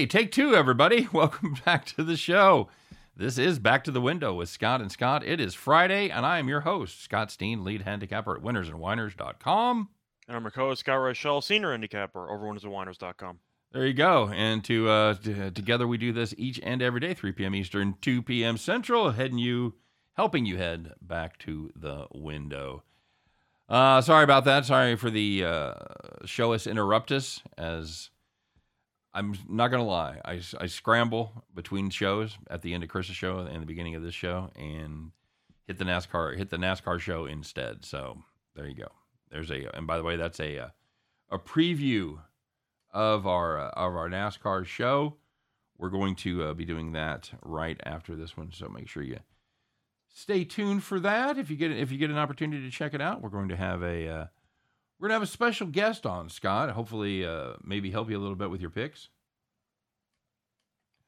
Hey, take two, everybody. Welcome back to the show. This is Back to the Window with Scott and Scott. It is Friday, and I am your host, Scott Steen, lead handicapper at winnersandwhiners.com. And I'm your co-host, Scott Reichel, senior handicapper over winnersandwhiners.com. There you go. And to uh, t- together we do this each and every day, 3 p.m. Eastern, 2 p.m. Central, heading you, helping you head back to the window. Uh, sorry about that. Sorry for the uh, show us interruptus. As I'm not gonna lie, I, I scramble between shows at the end of Chris's show and the beginning of this show, and hit the NASCAR hit the NASCAR show instead. So there you go. There's a and by the way, that's a uh, a preview of our uh, of our NASCAR show. We're going to uh, be doing that right after this one, so make sure you stay tuned for that. If you get if you get an opportunity to check it out, we're going to have a uh, we're going to have a special guest on Scott. Hopefully, uh, maybe help you a little bit with your picks.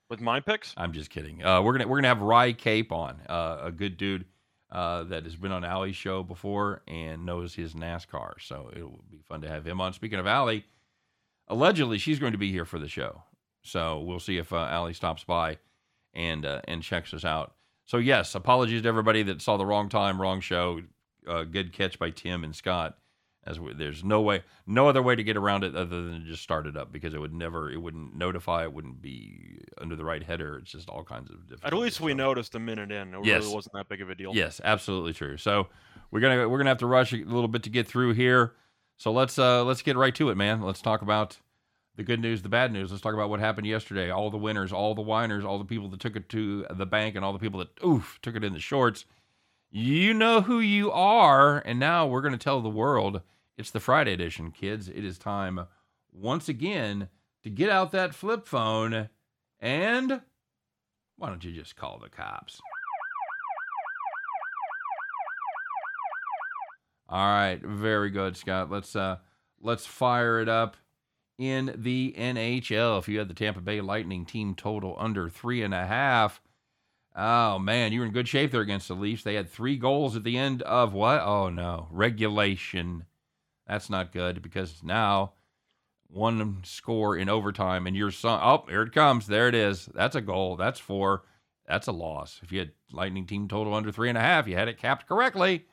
With my picks, I'm just kidding. Uh, we're gonna we're gonna have Rye Cape on, uh, a good dude uh, that has been on Allie's show before and knows his NASCAR. So it'll be fun to have him on. Speaking of Allie, allegedly she's going to be here for the show. So we'll see if uh, Allie stops by and uh, and checks us out. So yes, apologies to everybody that saw the wrong time, wrong show. Uh, good catch by Tim and Scott. As we, there's no way, no other way to get around it other than just start it up because it would never, it wouldn't notify, it wouldn't be under the right header. It's just all kinds of different. at least we noticed a minute in. It Yes. really wasn't that big of a deal. Yes, absolutely true. So we're gonna we're gonna have to rush a little bit to get through here. So let's uh let's get right to it, man. Let's talk about the good news, the bad news. Let's talk about what happened yesterday. All the winners, all the whiners, all the people that took it to the bank, and all the people that oof took it in the shorts. You know who you are, and now we're gonna tell the world. It's the Friday edition, kids. It is time once again to get out that flip phone and why don't you just call the cops? All right, very good, Scott. Let's uh let's fire it up in the NHL. If you had the Tampa Bay Lightning team total under three and a half, oh man, you were in good shape there against the Leafs. They had three goals at the end of what? Oh no, regulation. That's not good because now one score in overtime and your son. Oh, here it comes. There it is. That's a goal. That's four. That's a loss. If you had Lightning team total under three and a half, you had it capped correctly,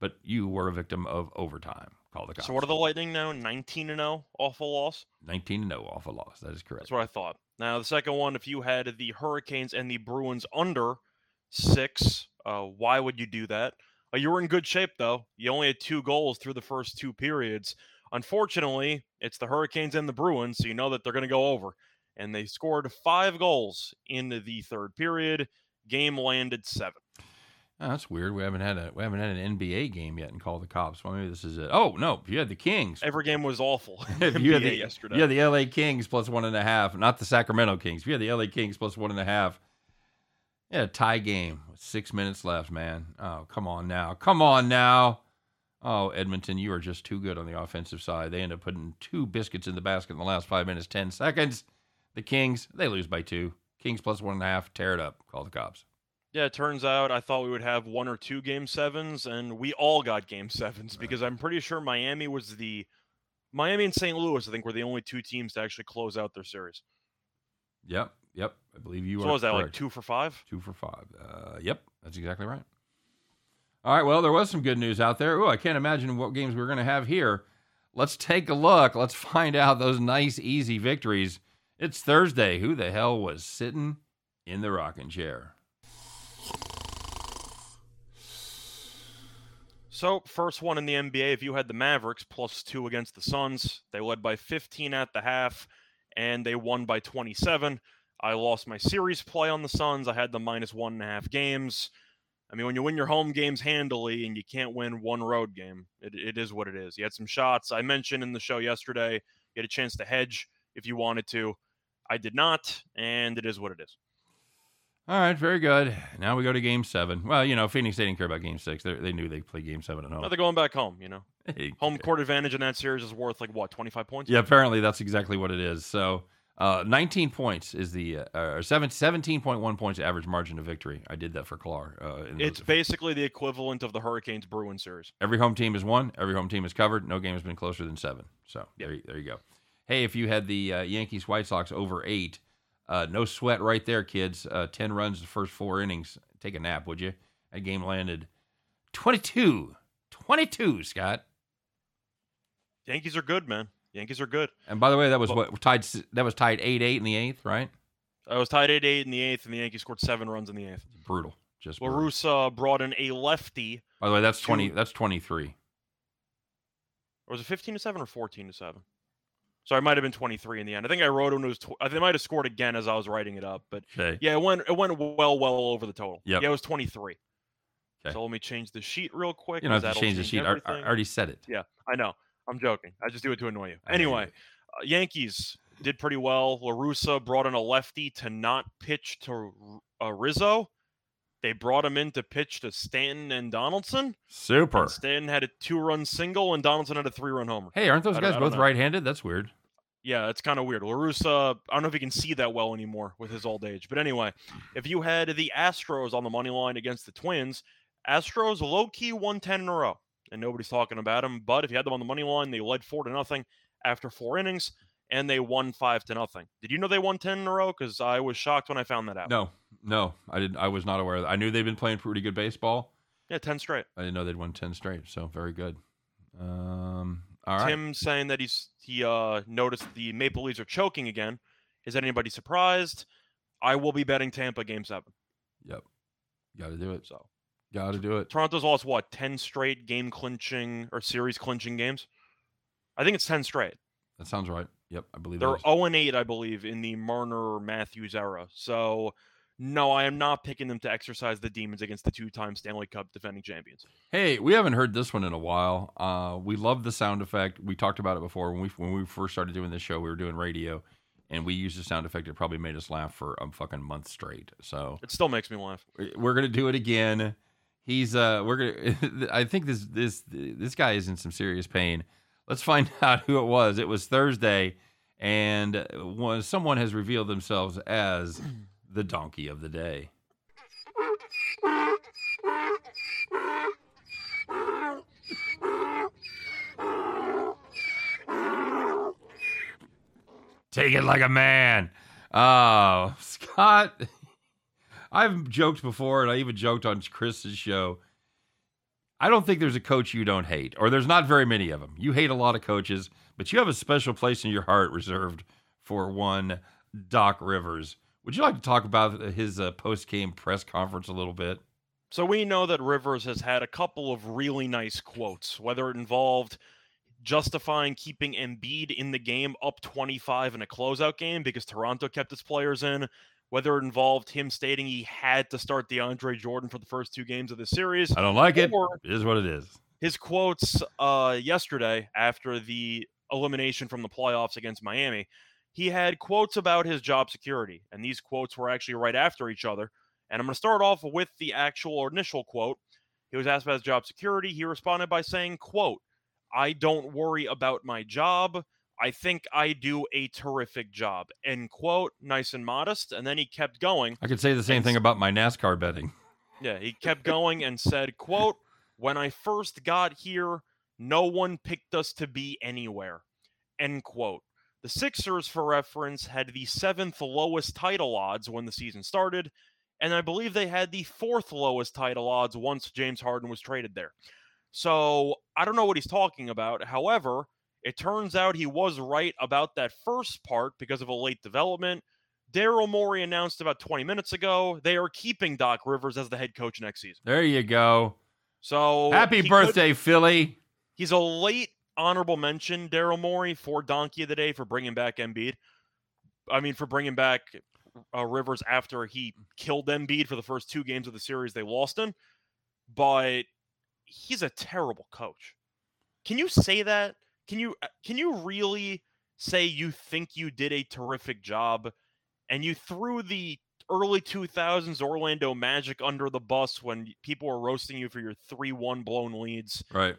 but you were a victim of overtime. Call the cops. So what are the Lightning now? 19 and 0, awful loss. 19 to 0 off a loss. That is correct. That's what I thought. Now the second one, if you had the Hurricanes and the Bruins under six, uh, why would you do that? You were in good shape though. You only had two goals through the first two periods. Unfortunately, it's the Hurricanes and the Bruins, so you know that they're going to go over. And they scored five goals in the third period. Game landed seven. Oh, that's weird. We haven't had a we haven't had an NBA game yet and call the cops. Well, maybe this is it. Oh no, you had the Kings. Every game was awful. You had the yesterday. had the LA Kings plus one and a half, not the Sacramento Kings. You had the LA Kings plus one and a half. Yeah, a tie game with six minutes left, man. Oh, come on now. Come on now. Oh, Edmonton, you are just too good on the offensive side. They end up putting two biscuits in the basket in the last five minutes, 10 seconds. The Kings, they lose by two. Kings plus one and a half, tear it up. Call the cops. Yeah, it turns out I thought we would have one or two game sevens, and we all got game sevens because I'm pretty sure Miami was the Miami and St. Louis. I think were the only two teams to actually close out their series. Yep, yep. I believe you so are what was that like two for five? Two for five. Uh, yep, that's exactly right. All right, well, there was some good news out there. Oh, I can't imagine what games we're going to have here. Let's take a look. Let's find out those nice, easy victories. It's Thursday. Who the hell was sitting in the rocking chair? So first one in the NBA, if you had the Mavericks plus two against the Suns, they led by 15 at the half, and they won by 27. I lost my series play on the Suns. I had the minus one and a half games. I mean, when you win your home games handily and you can't win one road game, it, it is what it is. You had some shots. I mentioned in the show yesterday, you had a chance to hedge if you wanted to. I did not, and it is what it is. All right, very good. Now we go to game seven. Well, you know, Phoenix, they didn't care about game six. They, they knew they'd play game seven at home. they're going back home, you know. Home court advantage in that series is worth like what, 25 points? Yeah, apparently that's exactly what it is. So, uh, 19 points is the, uh, or seven, 17.1 points average margin of victory. I did that for Clar. Uh, It's basically the equivalent of the Hurricanes Bruins series. every home team is won. Every home team is covered. No game has been closer than seven. So Yep. there, you- there you go. Hey, if you had the uh, Yankees White Sox over eight, Uh, no sweat right there, kids. Uh, 10 runs the first four innings. Take a nap, would you? That game landed 22. 22, Scott. Yankees are good, man. Yankees are good. And by the way, that was Well- what tied. That was tied eight eight in the eighth, right? I was tied 8 8 in the eighth, and the Yankees scored seven runs in the eighth. Brutal. Just brutal. La Russa brought in a lefty. By the way, that's twenty. That's twenty three. Or was it 15 to 7 or 14 to 7? Sorry, it might have been 23 in the end. I think I wrote it when it was. Tw- I think might have scored again as I was writing it up, but Okay. yeah, it went it went well well over the total. Yep. Yeah, it was 23. Okay. So let me change the sheet real quick. You don't 'cause have to that'll change the sheet. I, I already said it. Yeah, I know. I'm joking. I just do it to annoy you. Anyway, uh, Yankees did pretty well. La Russa brought in a lefty to not pitch to uh, Rizzo. They brought him in to pitch to Stanton and Donaldson. Super. And Stanton had a two-run single, and Donaldson had a three-run homer. Hey, aren't those guys both know. right-handed? That's weird. Yeah, it's kind of weird. La Russa, I don't know if he can see that well anymore with his old age. But anyway, if you had the Astros on the money line against the Twins, Astros low key won 10 in a row, and nobody's talking about them. But if you had them on the money line, they led four to nothing after four innings, and they won five to nothing. Did you know they won 10 in a row? Because I was shocked when I found that out. No, no, I didn't. I was not aware of that. I knew they'd been playing pretty good baseball. Yeah, 10 straight. I didn't know they'd won ten straight. So very good. Um, all right. Tim saying that he's he uh noticed the Maple Leafs are choking again. Is anybody surprised? I will be betting Tampa game seven. Yep. Got to do it. So Got to do it. Toronto's lost what ten straight game clinching or series clinching games. I think it's ten straight. That sounds right. Yep, I believe They're zero and eight, I believe, in the Marner Matthews era. So no, I am not picking them to exercise the demons against the two-time Stanley Cup defending champions. Hey, we haven't heard this one in a while. Uh, we love the sound effect. We talked about it before when we when we first started doing this show. We were doing radio, and we used the sound effect. It probably made us laugh for a fucking month straight. So It still makes me laugh. we're gonna do it again. He's uh, we're gonna. I think this this this guy is in some serious pain. Let's find out who it was. It was Thursday, and was someone has revealed themselves as the donkey of the day. Take it like a man. Oh, Scott. I've joked before, and I even joked on Chris's show. I don't think there's a coach you don't hate, or there's not very many of them. You hate a lot of coaches, but you have a special place in your heart reserved for one Doc Rivers. Would you like to talk about his uh, post game press conference a little bit? So we know that Rivers has had a couple of really nice quotes, whether it involved justifying keeping Embiid in the game up 25 in a closeout game because Toronto kept its players in, whether it involved him stating he had to start DeAndre Jordan for the first two games of the series. I don't like it. It is what it is. His quotes uh, yesterday after the elimination from the playoffs against Miami, he had quotes about his job security, and these quotes were actually right after each other. And I'm going to start off with the actual initial quote. He was asked about his job security. He responded by saying, quote, I don't worry about my job. I think I do a terrific job. End quote. Nice and modest. And then he kept going. I could say the same thing about my NASCAR betting. Yeah, he kept going and said, quote, when I first got here, no one picked us to be anywhere. End quote. The Sixers, for reference, had the seventh lowest title odds when the season started, and I believe they had the fourth lowest title odds once James Harden was traded there. So I don't know what he's talking about. However, it turns out he was right about that first part because of a late development. Daryl Morey announced about 20 minutes ago they are keeping Doc Rivers as the head coach next season. There you go. So Happy he could- birthday, Philly. he's a late honorable mention, Daryl Morey, for Donkey of the Day for bringing back Embiid. I mean, for bringing back uh, Rivers after he killed Embiid for the first two games of the series they lost in. But he's a terrible coach. Can you say that? Can you uh, can you really say you think you did a terrific job and you threw the early 2000s Orlando Magic under the bus when people were roasting you for your 3-1 blown leads? Right.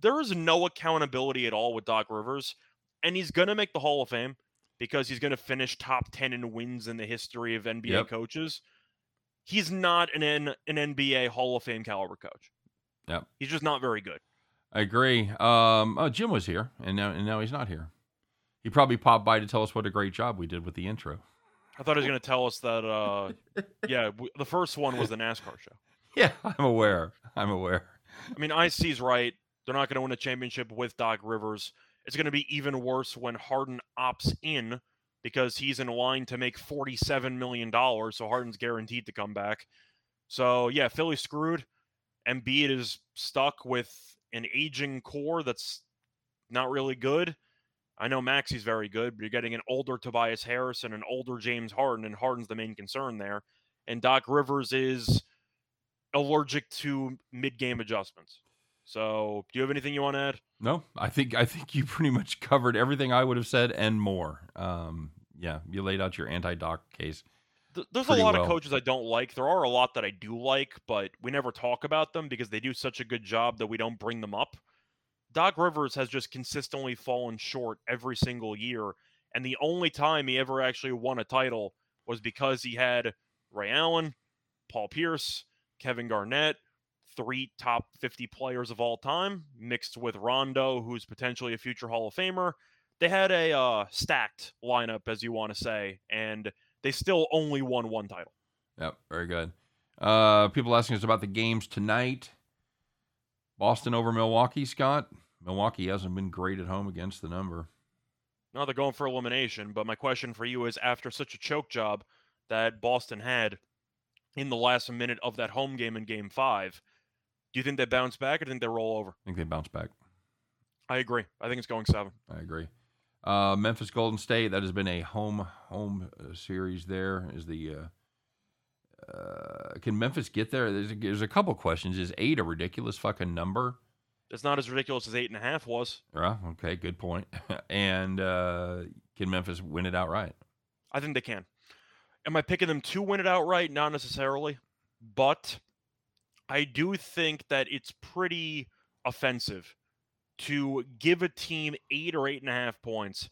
there is no accountability at all with Doc Rivers, and he's going to make the Hall of Fame because he's going to finish top 10 in wins in the history of NBA Yep. coaches. He's not an, an NBA Hall of Fame caliber coach. Yeah. He's just not very good. I agree. Um, oh, Jim was here, and now and now he's not here. He probably popped by to tell us what a great job we did with the intro. I thought he was going to tell us that. Uh, yeah, w- the first one was the NASCAR show. Yeah, I'm aware. I'm aware. I mean, IC's right. They're not going to win a championship with Doc Rivers. It's going to be even worse when Harden opts in because he's in line to make $47 million. So Harden's guaranteed to come back. So, yeah, Philly screwed. Embiid is stuck with an aging core that's not really good. I know Maxey's very good, but you're getting an older Tobias Harris and an older James Harden, and Harden's the main concern there. And Doc Rivers is allergic to mid-game adjustments. So, do you have anything you want to add? No, I think I think you pretty much covered everything I would have said and more. Um, yeah, you laid out your anti-doc case. Th- There's a lot well. of coaches I don't like. There are a lot that I do like, but we never talk about them because they do such a good job that we don't bring them up. Doc Rivers has just consistently fallen short every single year, and the only time he ever actually won a title was because he had Ray Allen, Paul Pierce, Kevin Garnett, three top 50 players of all time, mixed with Rondo, who's potentially a future Hall of Famer. They had a uh, stacked lineup, as you want to say, and they still only won one title. Yep, very good. Uh, people asking us about the games tonight. Boston over Milwaukee, Scott. Milwaukee hasn't been great at home against the number. Now they're going for elimination, but my question for you is after such a choke job that Boston had in the last minute of that home game in game five, do you think they bounce back or do you think they roll over? I think they bounce back. I agree. I think it's going seven. I agree. Uh, Memphis Golden State. That has been a home home uh, series. There is the. Uh, uh, can Memphis get there? There's a, there's a couple questions. Is eight a ridiculous fucking number? It's not as ridiculous as eight and a half was. Yeah. Okay. Good point. and uh, can Memphis win it outright? I think they can. Am I picking them to win it outright? Not necessarily, but I do think that it's pretty offensive to give a team eight or eight and a half points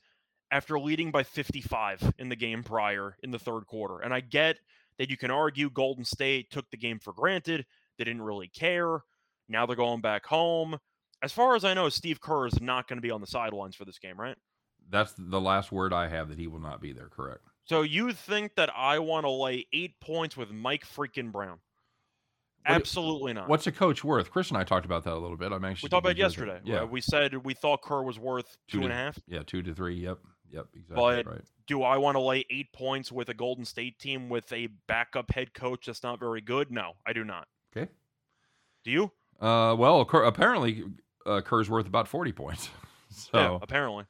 after leading by 55 in the game prior in the third quarter. And I get that you can argue Golden State took the game for granted. They didn't really care. Now they're going back home. As far as I know, Steve Kerr is not going to be on the sidelines for this game, right? That's the last word I have that he will not be there. Correct. So you think that I want to lay eight points with Mike freaking Brown? Absolutely not. What's a coach worth? Chris and I talked about that a little bit. I'm actually we talked about yesterday? that- Yeah. We said we thought Kerr was worth Two two and a half. yeah. Two to three. Yep. Yep. Exactly. But- right. Do I want to lay eight points with a Golden State team with a backup head coach that's not very good? No, I do not. Okay. Do you? Uh, well, Kerr, apparently uh, Kerr's worth about forty points. Yeah, So apparently.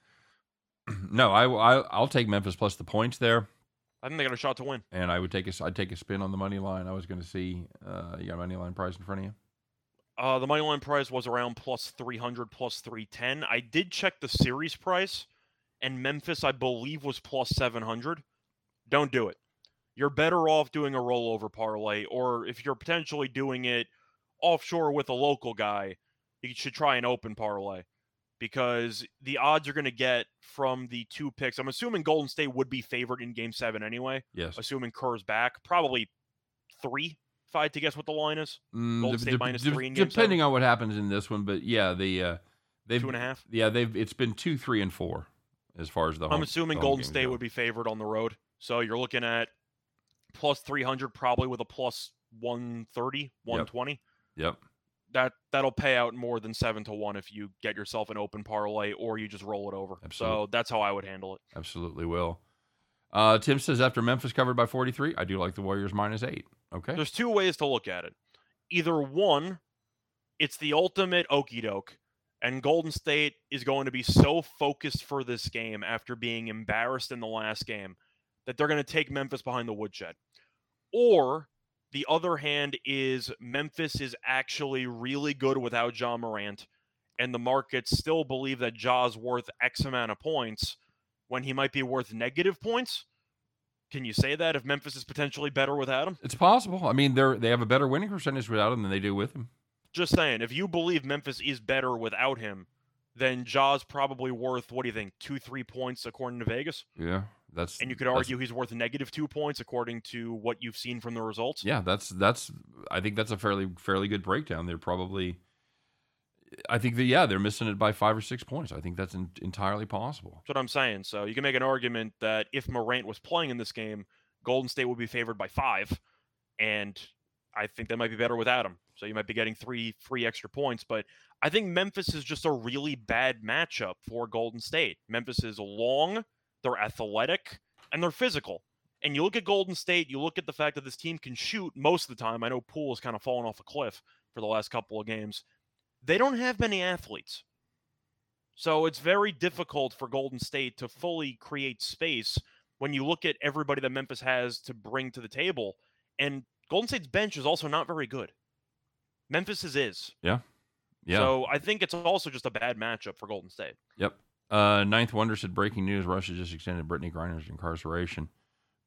no, I, I I'll take Memphis plus the points there, I think they got a shot to win. and I would take a I'd take a spin on the money line. I was going to see uh, you got a money line price in front of you. Uh, the money line price was around plus 300, plus 310. I did check the series price, and Memphis, I believe, was plus 700. Don't do it. You're better off doing a rollover parlay, or if you're potentially doing it offshore with a local guy, you should try an open parlay because the odds you're going to get from the two picks. I'm assuming Golden State would be favored in game seven anyway, Yes. assuming Kerr's back. Probably three, if I had to guess what the line is. Mm, Golden State de- minus de- three in game depending on what happens in this one, but yeah, the uh, they've Two and a half. yeah they've it's been two, three, and four as far as the. Home, I'm assuming the Golden State would be favored on the road. So you're looking at plus 300 probably with a plus 130, 120. Yep. That that'll pay out more than 7 to 1 if you get yourself an open parlay or you just roll it over. Absolutely. So that's how I would handle it. Absolutely will. Uh, Tim says after Memphis covered by 43, I do like the Warriors minus eight. Okay. There's two ways to look at it. Either one, it's the ultimate okey doke, and Golden State is going to be so focused for this game after being embarrassed in the last game that they're going to take Memphis behind the woodshed. Or the other hand is Memphis is actually really good without Ja Morant, and the markets still believe that Ja's worth X amount of points when he might be worth negative points. Can you say that if Memphis is potentially better without him? It's possible. I mean, they're they have a better winning percentage without him than they do with him. Just saying, if you believe Memphis is better without him, then Ja's probably worth what do you think, two, three points according to Vegas? Yeah, that's And you could argue he's worth negative two points according to what you've seen from the results. Yeah, that's that's. I think that's a fairly fairly good breakdown. They're probably. I think that yeah, they're missing it by five or six points. I think that's en- entirely possible. That's what I'm saying. So you can make an argument that if Morant was playing in this game, Golden State would be favored by five, and I think they might be better without him. So you might be getting three free extra points. But I think Memphis is just a really bad matchup for Golden State. Memphis is long, they're athletic, and they're physical. And you look at Golden State, you look at the fact that this team can shoot most of the time. I know Poole has kind of fallen off a cliff for the last couple of games. They don't have many athletes. So it's very difficult for Golden State to fully create space when you look at everybody that Memphis has to bring to the table. And Golden State's bench is also not very good. Memphis's is. Yeah. Yeah. So I think it's also just a bad matchup for Golden State. Yep. Uh, Ninth Wonder said breaking news: Russia just extended Brittney Griner's incarceration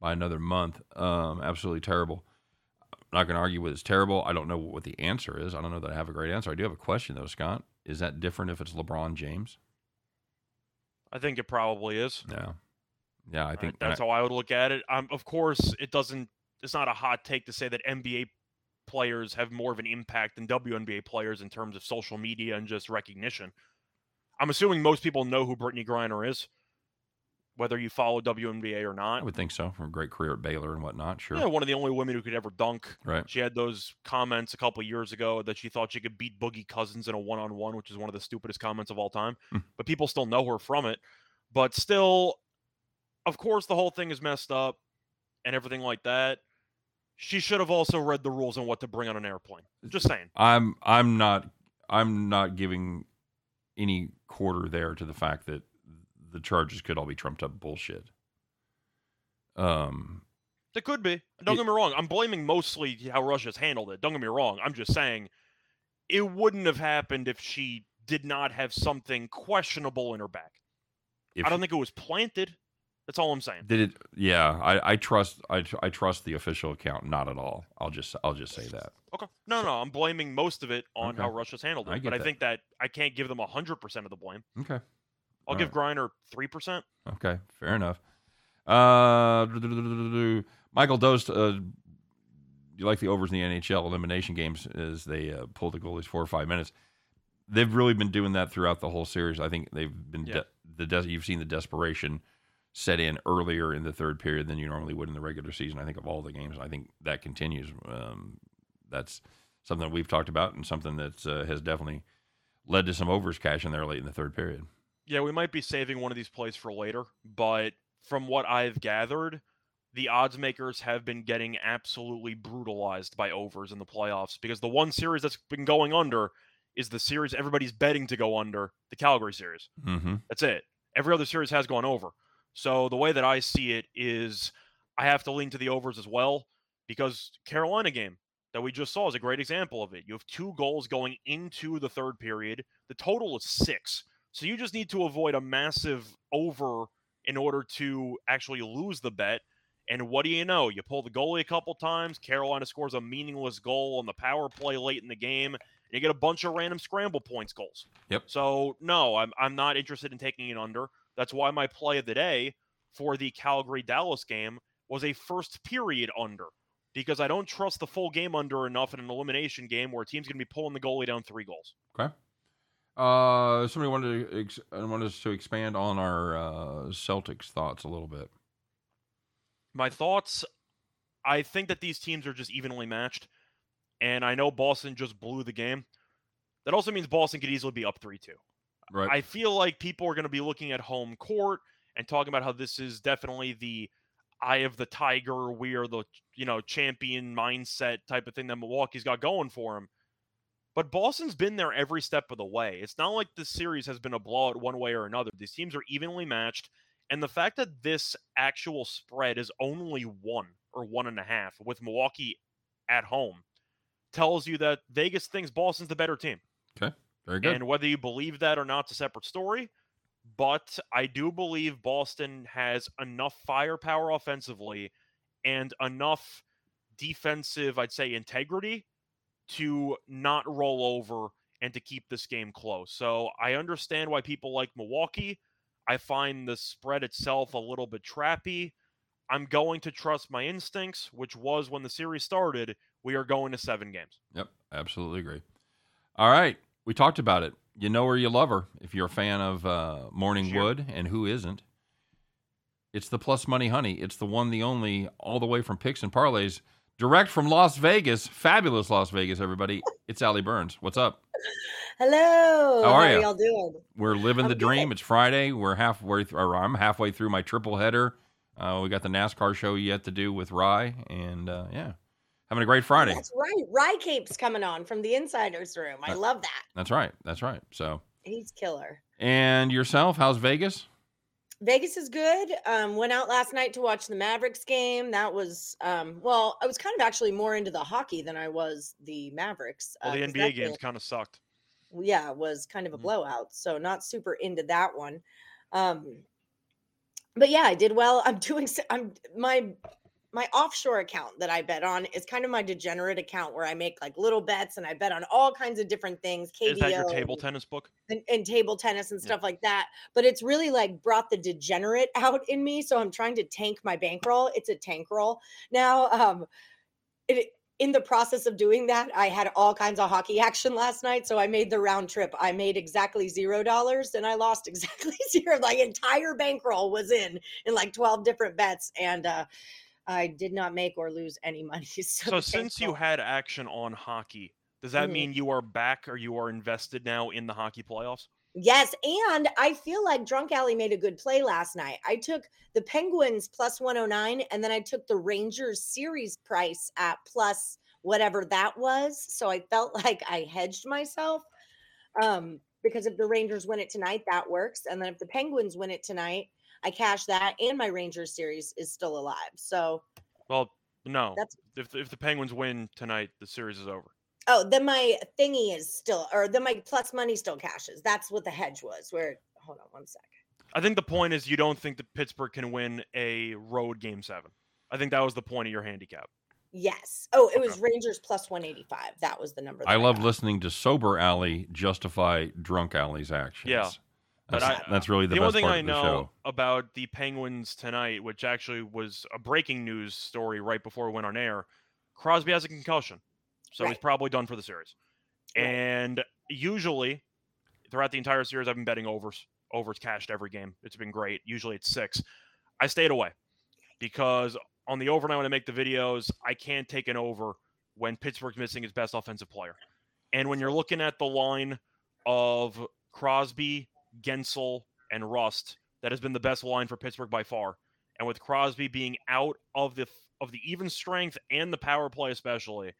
by another month. Um, absolutely terrible. I'm not going to argue with it's terrible. I don't know what the answer is. I don't know that I have a great answer. I do have a question though, Scott. Is that different if it's LeBron James? I think it probably is. Yeah. Yeah, I Right, think that's I- how I would look at it. Um, of course, it doesn't. It's not a hot take to say that NBA players have more of an impact than WNBA players in terms of social media and just recognition. I'm assuming most people know who Brittney Griner is, whether you follow WNBA or not. I would think so. From a great career at Baylor and whatnot. Sure. Yeah, one of the only women who could ever dunk. Right. She had those comments a couple of years ago that she thought she could beat Boogie Cousins in a one-on-one, which is one of the stupidest comments of all time. Hmm. But people still know her from it. But still, of course, the whole thing is messed up and everything like that. She should have also read the rules on what to bring on an airplane. Just saying. I'm I'm not I'm not giving any quarter there to the fact that the charges could all be trumped up bullshit. Um, It could be. Don't It- get me wrong. I'm blaming mostly how Russia's handled it. Don't get me wrong. I'm just saying it wouldn't have happened if she did not have something questionable in her back. I don't think it was planted. That's all I'm saying. did it, yeah, I, I trust I, I trust the official account not at all. I'll just I'll just say that. Okay. No, no, I'm blaming most of it on how Russia's handled I it. get But I think that I can't give them 100% of the blame. Okay, I'll All give Griner 3%. okay, fair enough. Uh, Michael Dost, uh, you like the overs in the NHL elimination games as they uh, pull the goalies four or five minutes. They've really been doing that throughout the whole series. I think they've been Yeah. de- the des- you've seen the desperation set in earlier in the third period than you normally would in the regular season. I think of all the games, I think that continues. Um, that's something that we've talked about and something that uh, has definitely led to some overs cash in there late in the third period. Yeah, we might be saving one of these plays for later, but from what I've gathered, the odds makers have been getting absolutely brutalized by overs in the playoffs because the one series that's been going under is the series everybody's betting to go under, the Calgary series. Mm-hmm. That's it. Every other series has gone over. So the way that I see it is I have to lean to the overs as well because Carolina game that we just saw is a great example of it. You have two goals going into the third period. The total is 6. So you just need to avoid a massive over in order to actually lose the bet. And what do you know? You pull the goalie a couple times. Carolina scores a meaningless goal on the power play late in the game. And you get a bunch of random scramble points goals. Yep. So no, I'm I'm not interested in taking it under. That's why my play of the day for the Calgary Dallas game was a first period under because I don't trust the full game under enough in an elimination game where a team's going to be pulling the goalie down three goals. Okay. Uh, somebody wanted to ex- wanted us to expand on our uh, Celtics thoughts a little bit. My thoughts I think that these teams are just evenly matched. And I know Boston just blew the game. That also means Boston could easily be up 3 2. Right. I feel like people are going to be looking at home court and talking about how this is definitely the eye of the tiger, we are the you know champion mindset type of thing that Milwaukee's got going for him. But Boston's been there every step of the way. It's not like this series has been a blowout one way or another. These teams are evenly matched, and the fact that this actual spread is only one or one and a half with Milwaukee at home tells you that Vegas thinks Boston's the better team. Very good. And whether you believe that or not, is a separate story. But I do believe Boston has enough firepower offensively and enough defensive, I'd say, integrity to not roll over and to keep this game close. So I understand why people like Milwaukee. I find the spread itself a little bit trappy. I'm going to trust my instincts, which was when the series started, we are going to seven games. Yep, absolutely agree. All right, we talked about it. You know her, you love her. If you're a fan of uh, Morning Sure. Wood, and who isn't? It's the plus money honey. It's the one, the only, all the way from picks and parlays, direct from Las Vegas. Fabulous Las Vegas, everybody. It's Allie Burns. What's up? Hello. How are ya? y'all doing? We're living I'm the dream. good. It's Friday. We're halfway, th- I'm halfway through my triple header. Uh, we got the NASCAR show yet to do with Rye, and uh, yeah, having a great Friday. That's right. Rye Cape's coming on from the insiders room. I Uh, love that. That's right. That's right. So, He's killer. and yourself, how's Vegas? Vegas is good. Um, went out last night to watch the Mavericks game. That was um, well, I was kind of actually more into the hockey than I was the Mavericks. Well, uh, the 'cause NBA games kind of sucked. yeah, was kind of a Mhm. blowout. So not super into that one. Um, but yeah, I did well. I'm doing. I'm my my offshore account that I bet on is kind of my degenerate account where I make like little bets and I bet on all kinds of different things. KDO Is that your table tennis book? and, and table tennis and Yeah. stuff like that. But it's really like brought the degenerate out in me. So I'm trying to tank my bankroll. It's a tank roll now. Um, it, in the process of doing that, I had all kinds of hockey action last night. So I made the round trip. I made exactly zero dollars and I lost exactly zero. My entire bankroll was in in like 12 different bets. And uh, I did not make or lose any money. So, So since you had action on hockey, does that Mhm. mean you are back or you are invested now in the hockey playoffs? Yes, and I feel like Drunk Allie made a good play last night. I took the Penguins plus 109 and then I took the Rangers series price at plus whatever that was. So I felt like I hedged myself. Um because if the Rangers win it tonight, that works. And then if the Penguins win it tonight, I cash that and my Rangers series is still alive. So Well, no. That's- if the, if the Penguins win tonight, the series is over. oh, then my thingy is still or then my plus money still cashes. That's what the hedge was. Where hold on one sec. I think the point is you don't think that Pittsburgh can win a road game seven. I think that was the point of your handicap. Yes. Oh, it was Okay. Rangers plus 185. That was the number. That I love got. listening to Sober Allie justify Drunk Allie's actions. Yeah, but That's, I- that's really the, The, best only thing part I of the know show. about the Penguins tonight, which actually was a breaking news story right before we went on air, Crosby has a concussion, so he's probably done for the series. Right. And usually, throughout the entire series, I've been betting overs. Overs cashed every game. It's been great. Usually, it's six. I stayed away because on the overnight when I make the videos, I can't take an over when Pittsburgh's missing his best offensive player. And when you're looking at the line of Crosby, Guentzel, and Rust, that has been the best line for Pittsburgh by far. And with Crosby being out of the of the even strength and the power play especially,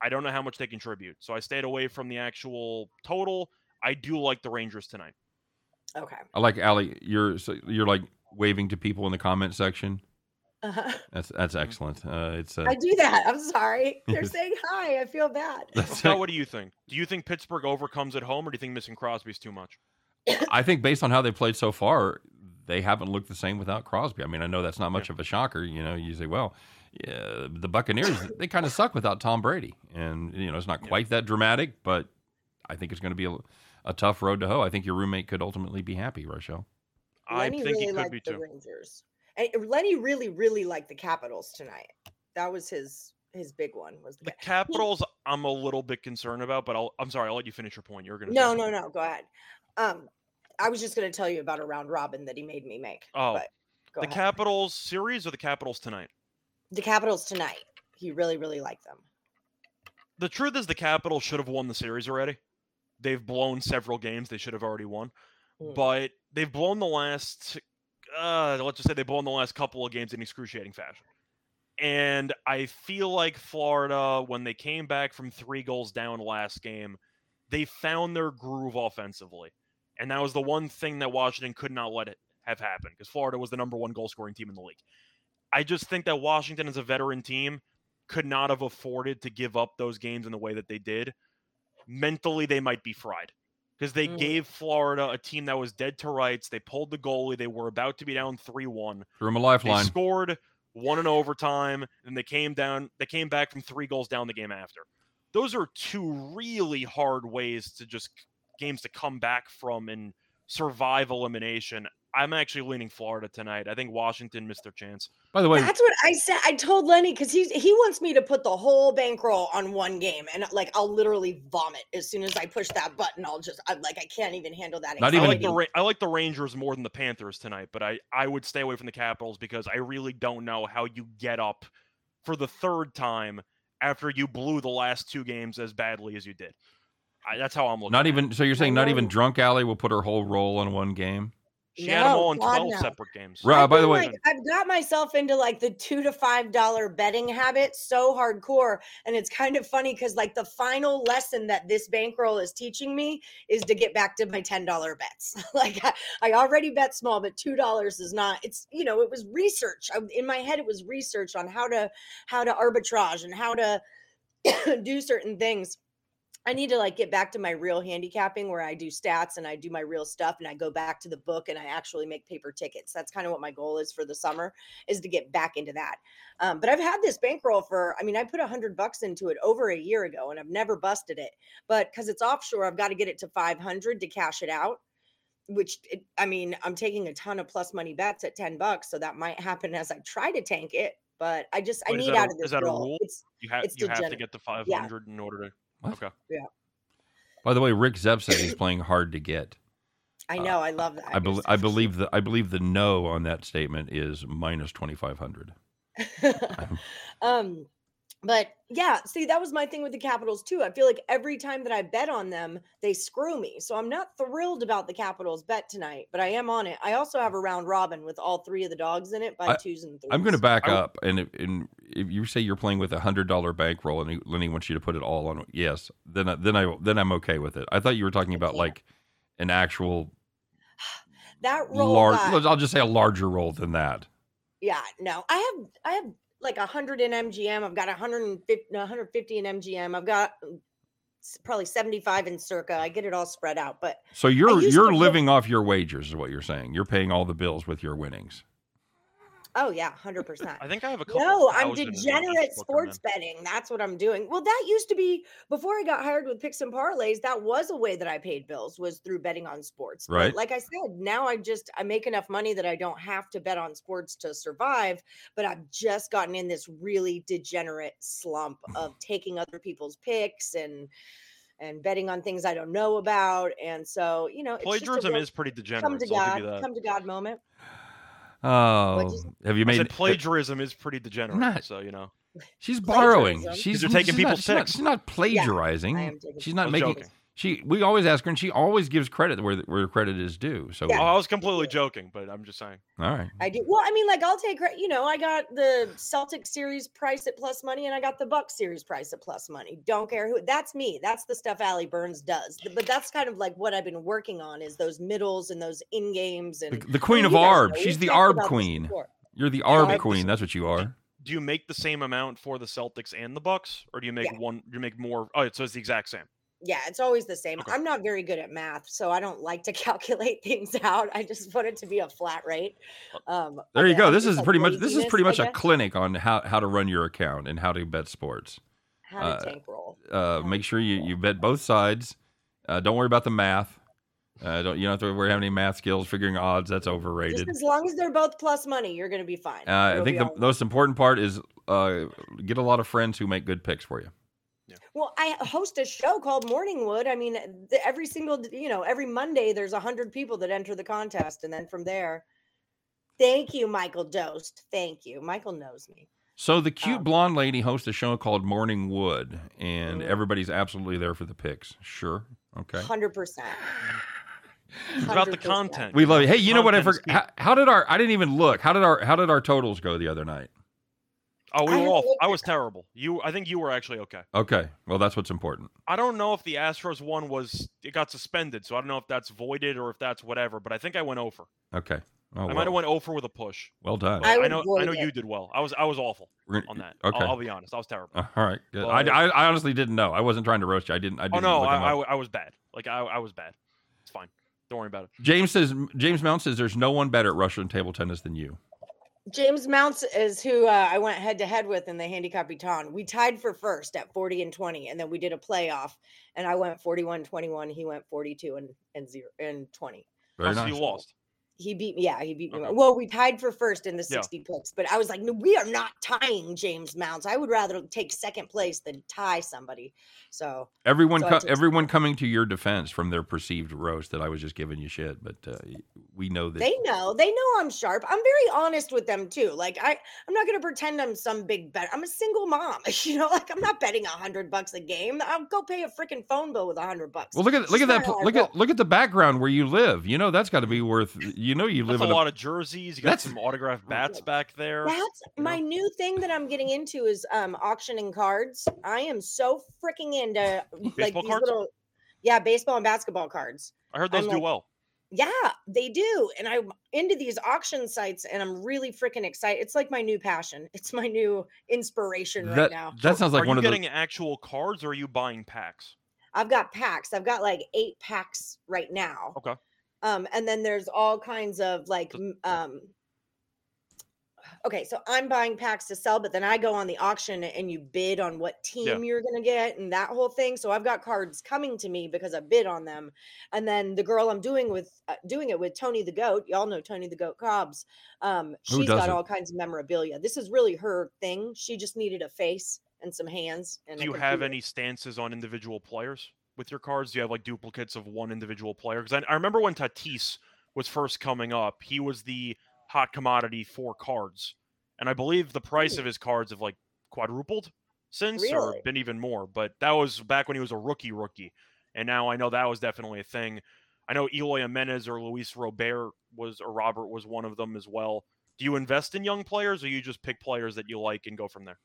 I don't know how much they contribute. So I stayed away from the actual total. I do like the Rangers tonight. Okay. I like Allie. You're so you're like waving to people in the comment section. Uh-huh. That's that's excellent. Uh, it's uh, I do that. I'm sorry. They're saying hi. I feel bad. that's Scott, what do you think? Do you think Pittsburgh overcomes at home, or do you think missing Crosby is too much? I think based on how they played so far, they haven't looked the same without Crosby. I mean, I know that's not much of a shocker. You know, you say, well, yeah, the Buccaneers they kind of suck without Tom Brady, and you know it's not Yeah. quite that dramatic, but I think it's going to be a, a tough road to hoe. I think your roommate could ultimately be happy, Rochelle. I Lenny think really he could liked be the too. Rangers. And Lenny really, really liked the Capitals tonight. That was his his big one. Was the, The Capitals, I'm a little bit concerned about, but I'll, I'm sorry, I'll let you finish your point. You're gonna No, no, no. Go ahead. Um, I was just going to tell you about a round robin that he made me make. Oh, but the ahead. Capitals series or the Capitals tonight? the Capitals tonight. He really, really liked them. The truth is, the Capitals should have won the series already. They've blown several games they should have already won, Mm. but they've blown the last. Uh, let's just say they've blown the last couple of games in excruciating fashion. And I feel like Florida, when they came back from three goals down last game, they found their groove offensively. And that was the one thing that Washington could not let it have happen because Florida was the number one goal scoring team in the league. I just think that Washington, as a veteran team, could not have afforded to give up those games in the way that they did. Mentally, they might be fried because they Mhm. gave Florida a team that was dead to rights. They pulled the goalie. They were about to be down 3 1. Threw him a They lifeline. scored one in overtime, and they came down. They came back from three goals down the game after. Those are two really hard ways to just games to come back from and survive elimination. I'm actually leaning Florida tonight. I think Washington missed their chance. By the way, That's what I said. I told Lenny because he's he wants me to put the whole bankroll on one game, and like I'll literally vomit as soon as I push that button. I'll just I'm like I can't even handle that. Not I even- like the. Ra- I like the Rangers more than the Panthers tonight, but I I would stay away from the Capitals because I really don't know how you get up for the third time after you blew the last two games as badly as you did. I, that's how I'm looking. not even so you're saying not even drunk allie will put her whole roll on one game. She had them No, all in twelve no. separate games. Right. I've by the way- like, I've got myself into like the two to five dollar betting habit so hardcore, and it's kind of funny because like the final lesson that this bankroll is teaching me is to get back to my ten dollar bets. like I, I already bet small, but two dollars is not. It's you know it was research I, in my head. It was research on how to how to arbitrage and how to do certain things. I need to like get back to my real handicapping where I do stats and I do my real stuff and I go back to the book and I actually make paper tickets. That's kind of what my goal is for the summer is to get back into that. Um, but I've had this bankroll for, I mean, I put a hundred bucks into it over a year ago and I've never busted it. But because it's offshore, I've got to get it to 500 to cash it out. Which it, I mean, I'm taking a ton of plus money bets at 10 bucks. So that might happen as I try to tank it. But I just, I Wait, need that a- out of this is that a rule? It's, You have It's you have to get to 500 in order to. What? Okay. Yeah. By the way, Rick Zepp says he's playing hard to get. I Uh, know, I love that. I believe I believe the I believe the no on that statement is minus twenty five hundred. um but yeah see that was my thing with the capitals too i feel like every time that i bet on them they screw me so i'm not thrilled about the capitals bet tonight but i am on it i also have a round robin with all three of the dogs in it by I- twos and 3s I'm going to back I- up, and if, and if you say you're playing with a hundred dollar bankroll, and Lenny wants you to put it all on, yes, then I, then I then I'm okay with it. I thought you were talking about like an actual that roll large. got- I'll just say a larger roll than that. yeah no i have i have like a 100 in mgm i've got 150 no, 150 in mgm i've got mm, probably 75 in circa i get it all spread out but So you're you're living off your wagers, is what you're saying. You're paying all the bills with your winnings. Oh yeah 100% I think I have a couple. No, I'm thousand in the degenerate East book I'm sports in. betting. That's what I'm doing. Well, that used to be before I got hired with picks and parlays. That was a way that I paid bills was through betting on sports. But Right. like I said, now I just I make enough money that I don't have to bet on sports to survive. But I've just gotten in this really degenerate slump of taking other people's picks and and betting on things I don't know about. And so you know, it's just a Plagiarism is pretty degenerate. come to so God, give you that. come to God moment. Oh, you um, have you made plagiarism is pretty degenerate. not- So you know, She's borrowing. Plagiarism. She's taking she's not- people's she's not, she's not plagiarizing. I am taking she's not making. joking. She. We always ask her, and she always gives credit where where credit is due. So, Yeah. Oh, I was completely joking, but I'm just saying. all right. I do. Well, I mean, like I'll take. You know, I got the Celtic series price at plus money, and I got the Buck series price at plus money. Don't care who. That's me. That's the stuff Allie Burns does. But that's kind of like what I've been working on is those middles and those in games and The, the queen I of Arb. know, She's the Arb queen. You're the Arb I've- queen. That's what you are. Do you make the same amount for the Celtics and the Bucks, or do you make Yeah. one? Do you make more? Oh, so it's the exact same. Yeah, it's always the same. Okay. I'm not very good at math, so I don't like to calculate things out. I just want it to be a flat rate. Um, There you go. I'm This is pretty much. This is pretty much a clinic on how how to run your account and how to bet sports. How to uh, tank roll. Uh, make sure you you bet both sides. Uh, don't worry about the math. Uh, don't you don't have to worry have any math skills figuring odds. That's Just overrated. as long as they're both plus money, you're going to be fine. Uh, I think the most important part is uh, get a lot of friends who make good picks for you. Well, I host a show called Morningwood. I mean, the, every single, you know, every Monday there's a hundred people that enter the contest, and then from there, thank you, Michael Dost. Thank you, Michael knows me. So the cute Um, blonde lady hosts a show called Morning Wood, and Mhm. everybody's absolutely there for the picks. Sure, okay. Hundred percent. About the content. We love you. Hey, you know what? I forgot. How, how did our? I didn't even look. How did our? How did our totals go the other night? Oh, we I were haven't I was terrible. You, I think you were actually okay. Okay, well that's what's important. I don't know if the Astros one was it got suspended, so I don't know if that's voided or if that's whatever. But I think I went over. Okay. Oh, I well, might have went over with a push. well done. I I, know. I know it. you did well. I was. I was awful gonna- on that. Okay. I'll, I'll be honest. I was terrible. Uh, all right. Good. Well, I, I, I honestly didn't know. I wasn't trying to roast you. I didn't. I oh didn't oh no, look I. I was bad. Like I, I was bad. It's fine. Don't worry about it. James says. James Mount says there's no one better at Russian table tennis than you. James Mounts is who uh, I went head to head with in the handicap baton. We tied for first at 40 and 20, and then we did a playoff, and I went 41 21. He went 42 and, and zero and 20. Very Oh, so nice. you lost. He beat me. Yeah, he beat me. Okay. Well, we tied for first in the Yeah. 60 picks, but I was like, no, we are not tying James Mounts. I would rather take second place than tie somebody. So Everyone, So co- everyone coming to your defense from their perceived roast that I was just giving you shit, but uh, we know that they know, they know I'm sharp. I'm very honest with them too. Like I, I'm not going to pretend I'm some big bet. I'm a single mom. You know, like I'm not betting a hundred bucks a game. I'll go pay a freaking phone bill with a hundred bucks. Well, look at look at that. not how I Look at look at the background where you live. You know that's got to be worth. You know you That's live a in lot of jerseys. You got That's- some autographed bats back there. That's you my know? new thing that I'm getting into is um auctioning cards. I am so freaking into like these cards? little yeah, baseball and basketball cards. I heard those I'm do like- well. Yeah, they do. And I'm into these auction sites and I'm really freaking excited. It's like my new passion. It's my new inspiration right now. That sounds like Are one you of the. getting actual cards or are you buying packs? I've got packs. I've got like 8 packs right now. Okay. Um and then there's all kinds of like um Okay, so I'm buying packs to sell, but then I go on the auction and you bid on what team you're going to get and that whole thing. So I've got cards coming to me because I bid on them. And then the girl I'm doing with uh, doing it with Tony the Goat, y'all know Tony the Goat Cobbs. Um she's got all kinds of memorabilia. This is really her thing. She just needed a face and some hands and Do you have any stances on individual players with your cards? Do you have like duplicates of one individual player? Because I, I remember when Tatis was first coming up, he was the hot commodity for cards, and I believe the price Hmm. of his cards have like quadrupled since, or been even more. But that was back when he was a rookie, rookie, and now I know that was definitely a thing. I know Eloy Jimenez or Luis Robert was, or Robert was one of them as well. Do you invest in young players, or you just pick players that you like and go from there?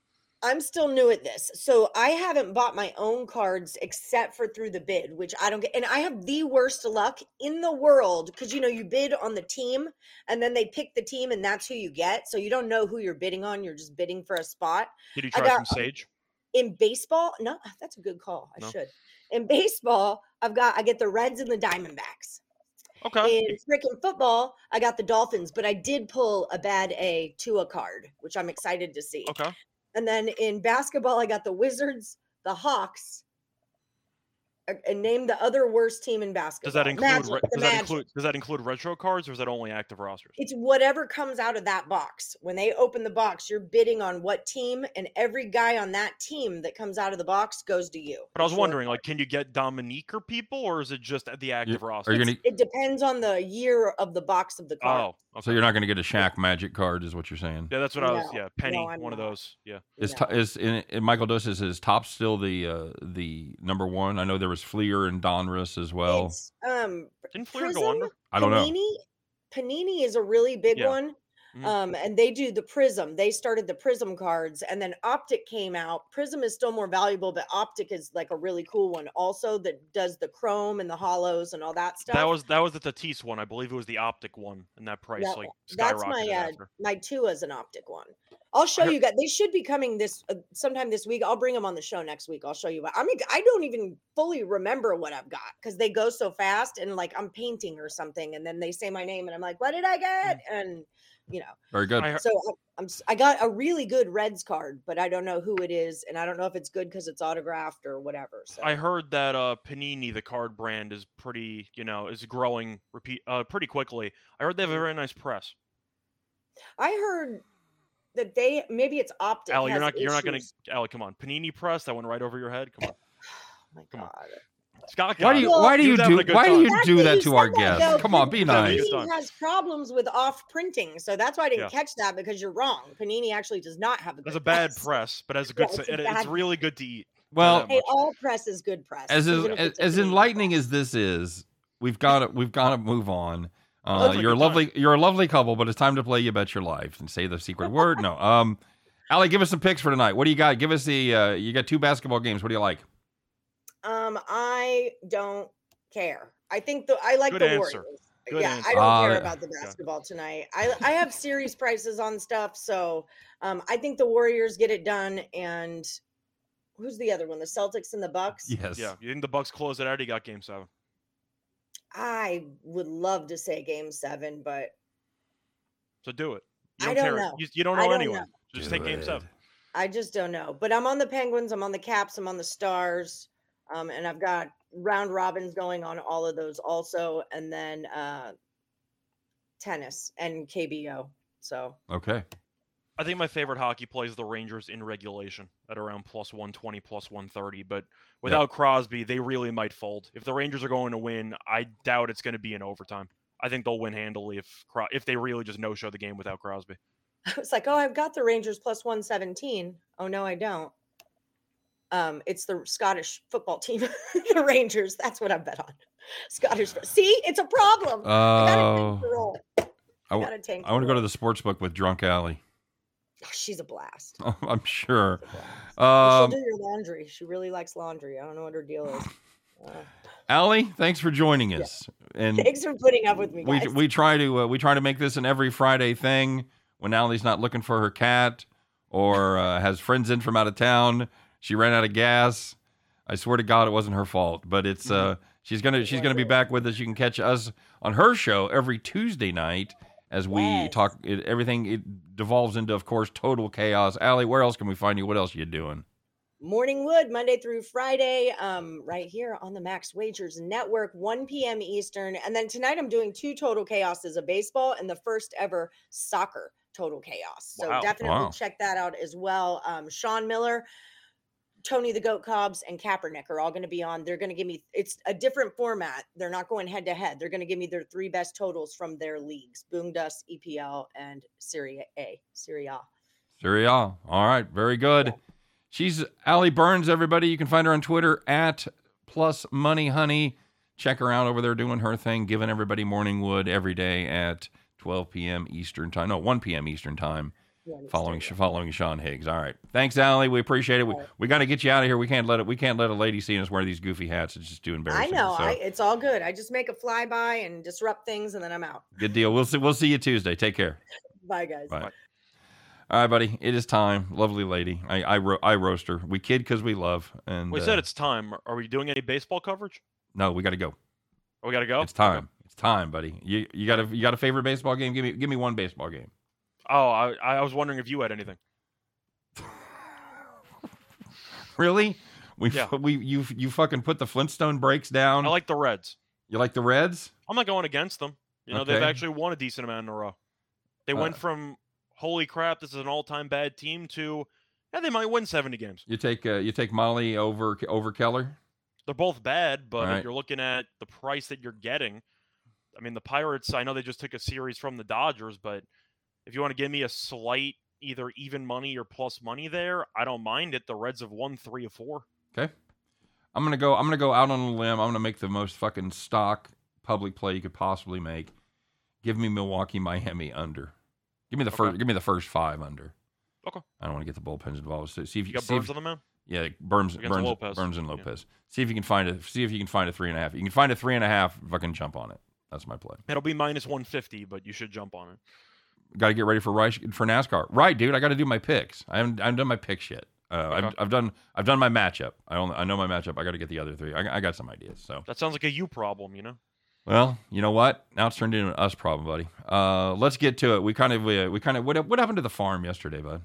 I'm still new at this. So I haven't bought my own cards except for through the bid, which I don't get. And I have the worst luck in the world because, you know, you bid on the team and then they pick the team and that's who you get. So you don't know who you're bidding on. You're just bidding for a spot. Did you try got- some Sage? In baseball, no, that's a good call. I No? should. In baseball, I've got, I get the Reds and the Diamondbacks. Okay. In freaking football, I got the Dolphins, but I did pull a bad A to a card, which I'm excited to see. Okay. And then in basketball, I got the Wizards, the Hawks, and name the other worst team in basketball. Does that include Magic, re- does that Magic. include does that include retro cards or is that only active rosters? It's whatever comes out of that box. When they open the box, you're bidding on what team, and every guy on that team that comes out of the box goes to you. But I was wondering, like, can you get Dominique or people, or is it just at the active roster? You It's- gonna? it depends on the year of the box of the card. Oh, okay. So you're not going to get a Shaq Magic card, is what you're saying? Yeah, that's what I was. Yeah, Penny, no, I'm one of those. Yeah. Is No. to, is in, in Michael Dosas is Topps still the uh, the number one? I know there was Fleer and Donruss as well. It's um Didn't Fleer Prism, go under? I don't know. Panini, Panini is a really big Yeah. one. Mhm. Um, and they do the Prism. They started the Prism cards, and then Optic came out. Prism is still more valuable, but Optic is like a really cool one, also that does the chrome and the hollows and all that stuff. That was that was the Tatis one. I believe it was the optic one, and that price That- like that's skyrocketed my uh, after. my two is an Optic one. I'll show you guys. They should be coming this uh, sometime this week. I'll bring them on the show next week. I'll show you. I mean, I don't even fully remember what I've got because they go so fast, and like I'm painting or something, and then they say my name, and I'm like, "What did I get?" And you know, Very good. So I'm, I'm s- I got a really good Reds card, but I don't know who it is, and I don't know if it's good because it's autographed or whatever. So I heard that uh, Panini, the card brand, is pretty, you know, is growing repeat uh, pretty quickly. I heard they have a very nice press. I heard that they maybe it's Optic. Allie, you're has not you're not gonna issues. Allie, come on. Panini press that went right over your head. Come on. Oh my come on. God. Scott Why do you why do you do why do you do that to our that, guests? though, Come on, be He's having a nice. good Panini has problems with off printing, so that's why I didn't Yeah. catch that because you're wrong. Panini actually does not have a good That's a bad press. press, but as a Yeah, good, it's s- a it- it's really good to eat. Well, Hey, all press is good press. as even as, as, as enlightening press. as this is, we've got to we've got to move on. Uh, it's you're a good lovely you're a lovely couple, but it's time to play You Bet Your Life and say the secret word. No, um, Allie, give us some picks for tonight. What do you got? Give us the uh, you got two basketball games. What do you like? Um, I don't care. I think the I like Good the answer. Warriors. Good yeah, answer. I don't Ah, care about the basketball tonight. I I have series prices on stuff, so um, I think the Warriors get it done. And who's the other one? The Celtics and the Bucks. Yes. Yeah, you think the Bucks close it out? You got Game Seven. I would love to say Game Seven, but So do it. You I don't, don't care. know. You, you don't know don't anyone. know. Just Do take Game. Seven. I just don't know. But I'm on the Penguins. I'm on the Caps. I'm on the Stars. Um, and I've got round robins going on all of those also. And then uh, tennis and KBO. So Okay. I think my favorite hockey play is the Rangers in regulation at around plus 120, plus 130. But without Crosby, they really might fold. If the Rangers are going to win, I doubt it's going to be in overtime. I think they'll win handily if Cro- if they really just no show the game without Crosby. I was like, oh, I've got the Rangers plus 117. Oh, no, I don't. Um, it's the Scottish football team, the Rangers. That's what I bet on. Scottish. See, it's a problem. Oh, roll. I I w- gotta tank I want to go to the sports book with Drunk Allie. Oh, she's a blast. I'm sure. Blast. Um, She'll do your laundry. She really likes laundry. I don't know what her deal is. Uh, Allie, thanks for joining us. And thanks for putting up with me, we we try to uh, we try to make this an every Friday thing. When Allie's not looking for her cat or uh, has friends in from out of town, she ran out of gas. I swear to God, it wasn't her fault. But it's uh, she's gonna she's gonna be back with us. You can catch us on her show every Tuesday night as we Yes. talk. It, everything it devolves into, of course, total chaos. Allie, where else can we find you? What else are you doing? Morning Wood, Monday through Friday, um, right here on the Max Wagers Network, 1 p.m. Eastern. And then tonight I'm doing two total chaoses of baseball and the first ever soccer total chaos. So Wow. definitely Wow. check that out as well. Um, Sean Miller, Tony the Goat Cobbs, and Kaepernick are all going to be on. They're going to give me it's a different format. They're not going head to head. They're going to give me their three best totals from their leagues: Boom Dust, EPL, and Serie A. Serie A. Serie A. All right, very good. She's Allie Burns, everybody. You can find her on Twitter at plus money honey. Check her out over there doing her thing, giving everybody morning wood every day at 12 p.m. Eastern time. No, 1 p.m. Eastern time. Yeah, it's Following following Sean Higgs. All right, thanks, Allie. We appreciate it. We, All right. we got to get you out of here. We can't let it. We can't let a lady see us wear these goofy hats. It's just too embarrassing. I embarrassing. know. So, I, it's all good. I just make a flyby and disrupt things, and then I'm out. good deal. We'll see. We'll see you Tuesday. Take care. Bye, guys. Bye. All right, buddy. It is time. Lovely lady. I I, ro- I roast her. We kid because we love. And We uh, said it's time. Are we doing any baseball coverage? no. We got to go. Oh, we got to go. It's time. It's time, buddy. You you got a you got a favorite baseball game? Give me give me one baseball game. Oh, I, I was wondering if you had anything. Really? We Yeah. we you you fucking put the Flintstone brakes down. I like the Reds. you like the Reds? I'm not going against them. You know, they've actually won a decent amount in a row. They Uh, went from holy crap, this is an all-time bad team to yeah, they might win 70 games. You take uh, you take Mahle over over Keller. They're both bad, but Right. if you're looking at the price that you're getting, I mean, the Pirates, I know they just took a series from the Dodgers, but if you want to give me a slight either even money or plus money there, I don't mind it. The Reds have won three of four. Okay. I'm gonna go. I'm gonna go out on a limb. I'm gonna make the most fucking stock public play you could possibly make. Give me Milwaukee, Miami under. Give me the Okay. first. Give me the first five under. Okay. I don't want to get the bullpens involved. So see if you, You got see if- on the mound? Yeah, Burnes, Burnes, Lopez. Burnes, and Yeah. Lopez. See if you can find a. See if you can find a three and a half. You can find a three and a half. Fucking jump on it. That's my play. It'll be minus 150, but you should jump on it. Got to get ready for Rice, for NASCAR. Right, dude. I got to do my picks. I haven't. I haven't done my picks yet. Uh, I've, I've done. I've done my matchup. I only. I know my matchup. I got to get the other three. I, I got some ideas. So. That sounds like a you problem, you know? Well, you know what? Now it's turned into an us problem, buddy. Uh, let's get to it. We kind of. We, we kind of. What, what happened to the farm yesterday, bud?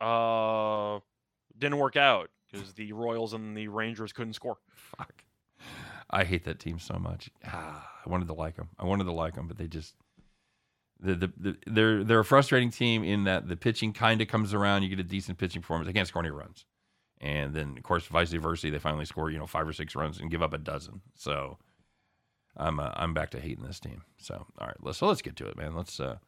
Uh, didn't work out because the Royals and the Rangers couldn't score. Fuck. I hate that team so much. Ah, I wanted to like them. I wanted to like them, but they just the, the, the they're they're a frustrating team in that the pitching kind of comes around. You get a decent pitching performance. They can't score any runs, and then of course vice versa. They finally score you know five or six runs and give up a dozen. So I'm uh, I'm back to hating this team. So all right, let's so let's get to it, man. Let's uh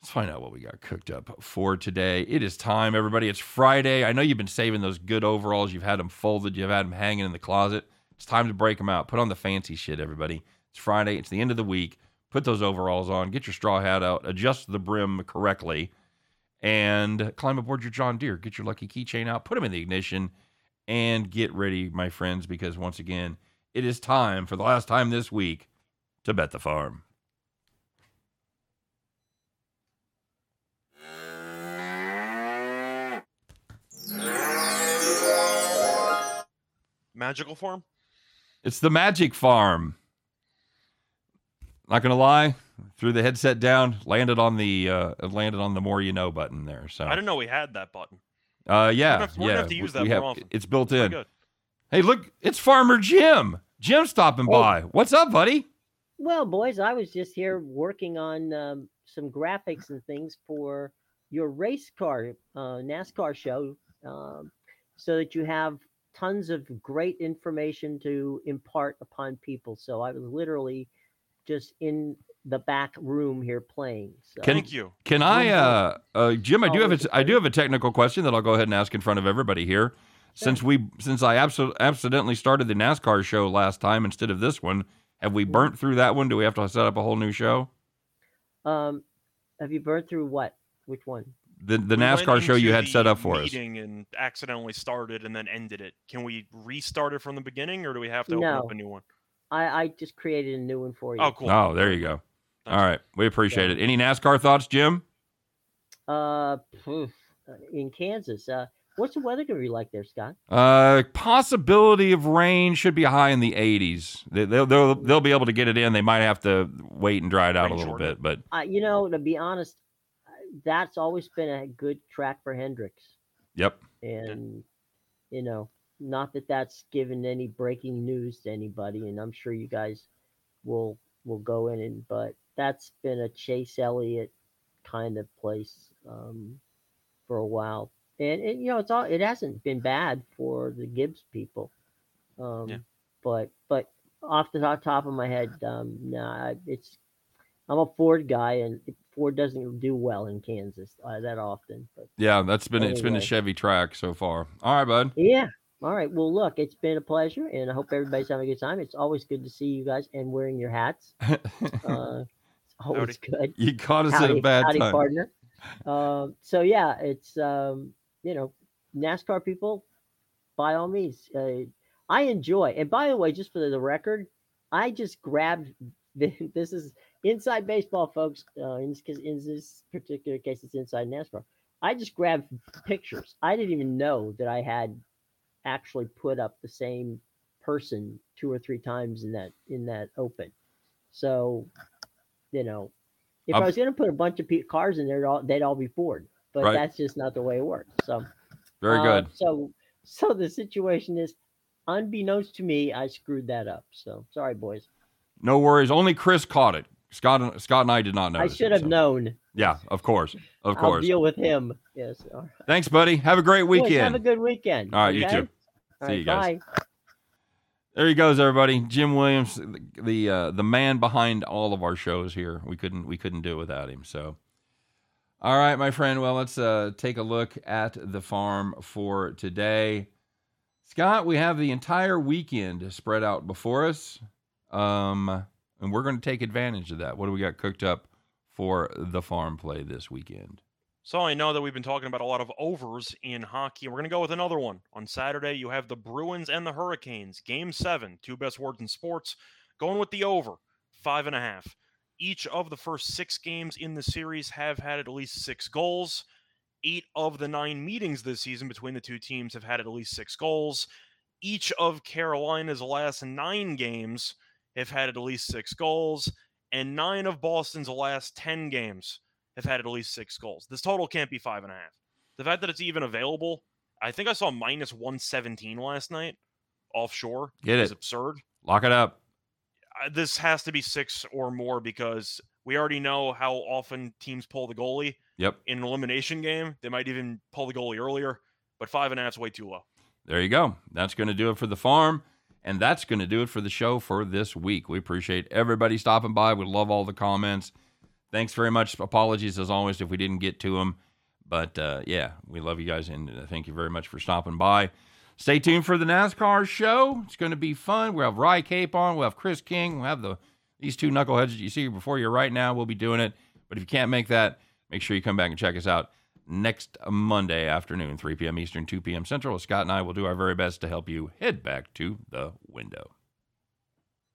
let's find out what we got cooked up for today. It is time, everybody. It's Friday. I know you've been saving those good overalls. You've had them folded. You've had them hanging in the closet. It's time to break them out. Put on the fancy shit, everybody. It's Friday. It's the end of the week. Put those overalls on. Get your straw hat out. Adjust the brim correctly, and climb aboard your John Deere. Get your lucky keychain out. Put them in the ignition, and get ready, my friends, because once again, it is time for the last time this week to bet the farm. Magical form? It's the Magic Farm. Not gonna lie, threw the headset down, landed on the uh, landed on the more you know button there. So I didn't know we had that button. uh, yeah, we're gonna yeah, have to use we- that we have- often. It's built in. good. Hey, look, it's Farmer Jim. Jim stopping Hey. by. What's up, buddy? Well, boys, I was just here working on um, some graphics and things for your race car uh, NASCAR show, um, so that you have tons of great information to impart upon people. So I was literally just in the back room here playing. So. Can- Thank you. Can I, uh, uh, Jim? I do Oh, have a, do have a technical question that I'll go ahead and ask in front of everybody here. Since we, since I abso- accidentally started the NASCAR show last time instead of this one, have we burnt through that one? Do we have to set up a whole new show? Um, have you burnt through what? Which one? The the We NASCAR show you had set up for us. and accidentally started and then ended it. Can we restart it from the beginning, or do we have to open No. up a new one? I, I just created a new one for you. Oh, cool. Oh, there you go. Thanks. All right, we appreciate it. Any NASCAR thoughts, Jim? Uh, uh, in Kansas. Uh, what's the weather gonna be like there, Scott? Uh, possibility of rain should be high in the 80s. They, they'll, they'll they'll be able to get it in. They might have to wait and dry it out a little shorten bit, but Uh, you know, to be honest, uh, that's always been a good track for Hendricks, yep. and you know, not that that's given any breaking news to anybody, and I'm sure you guys will will go in and, but that's been a Chase Elliott kind of place um, for a while, and, and you know, it's all it hasn't been bad for the Gibbs people, um, Yeah. but but off the top, of my head, um, nah, it's I'm a Ford guy, and Ford doesn't do well in Kansas uh, that often. But Yeah, that's been it's been a Chevy track so far. All right, bud. yeah, all right. Well, look, it's been a pleasure, and I hope everybody's having a good time. It's always good to see you guys and wearing your hats. Uh, it's always good. you caught us at a bad howdy, time. partner. Um, so yeah, it's um, you know, NASCAR people, by all means, uh, I enjoy. And by the way, just for the record, I just grabbed. This is inside baseball, folks. Uh, in this in this particular case, it's inside NASCAR. I just grabbed pictures. I didn't even know that I had actually put up the same person two or three times in that in that open. So, you know, if Um, I was going to put a bunch of pe- cars in there, they'd all, they'd all be Ford. But Right. that's just not the way it works. So Very uh, good. So, so the situation is, unbeknownst to me, I screwed that up. So sorry, boys. No worries. Only Chris caught it. Scott and Scott and I did not know. I should have known. Yeah, of course, of I'll course. deal with him. Yes. Right. Thanks, buddy. Have a great Boys, Have a good weekend. All right, you too. All See right, you guys. Bye. There he goes, everybody. Jim Williams, the the, uh, the man behind all of our shows here. We couldn't we couldn't do it without him. So, all right, my friend. Well, let's uh, take a look at the farm for today. Scott, we have the entire weekend spread out before us, um, and we're going to take advantage of that. What do we got cooked up for the farm play this weekend? So I know that we've been talking about a lot of overs in hockey. We're going to go with another one. On Saturday, you have the Bruins and the Hurricanes. Game seven, two best words in sports. Going with the over, five and a half. Each of the first six games in the series have had at least six goals. Eight of the nine meetings this season between the two teams have had at least six goals. Each of Carolina's last nine games have had at least six goals. And nine of Boston's last 10 games have had at least six goals. This total can't be five and a half. The fact that it's even available, I think I saw minus 117 last night offshore. Get is it. absurd. Lock it up. This has to be six or more because we already know how often teams pull the goalie Yep. in an elimination game. They might even pull the goalie earlier, but five and a half is way too low. There you go. That's going to do it for the farm. And that's going to do it for the show for this week. We appreciate everybody stopping by. We love all the comments. Thanks very much. Apologies as always if we didn't get to them. But uh, yeah, we love you guys and uh, thank you very much for stopping by. Stay tuned for the NASCAR show. It's going to be fun. We'll have Rye Cape on. We'll have Chris King. We'll have the these two knuckleheads that you see before you right now. We'll be doing it. But if you can't make that, make sure you come back and check us out next Monday afternoon, 3 p.m. Eastern, 2 p.m. Central. Scott and I will do our very best to help you head back to the window.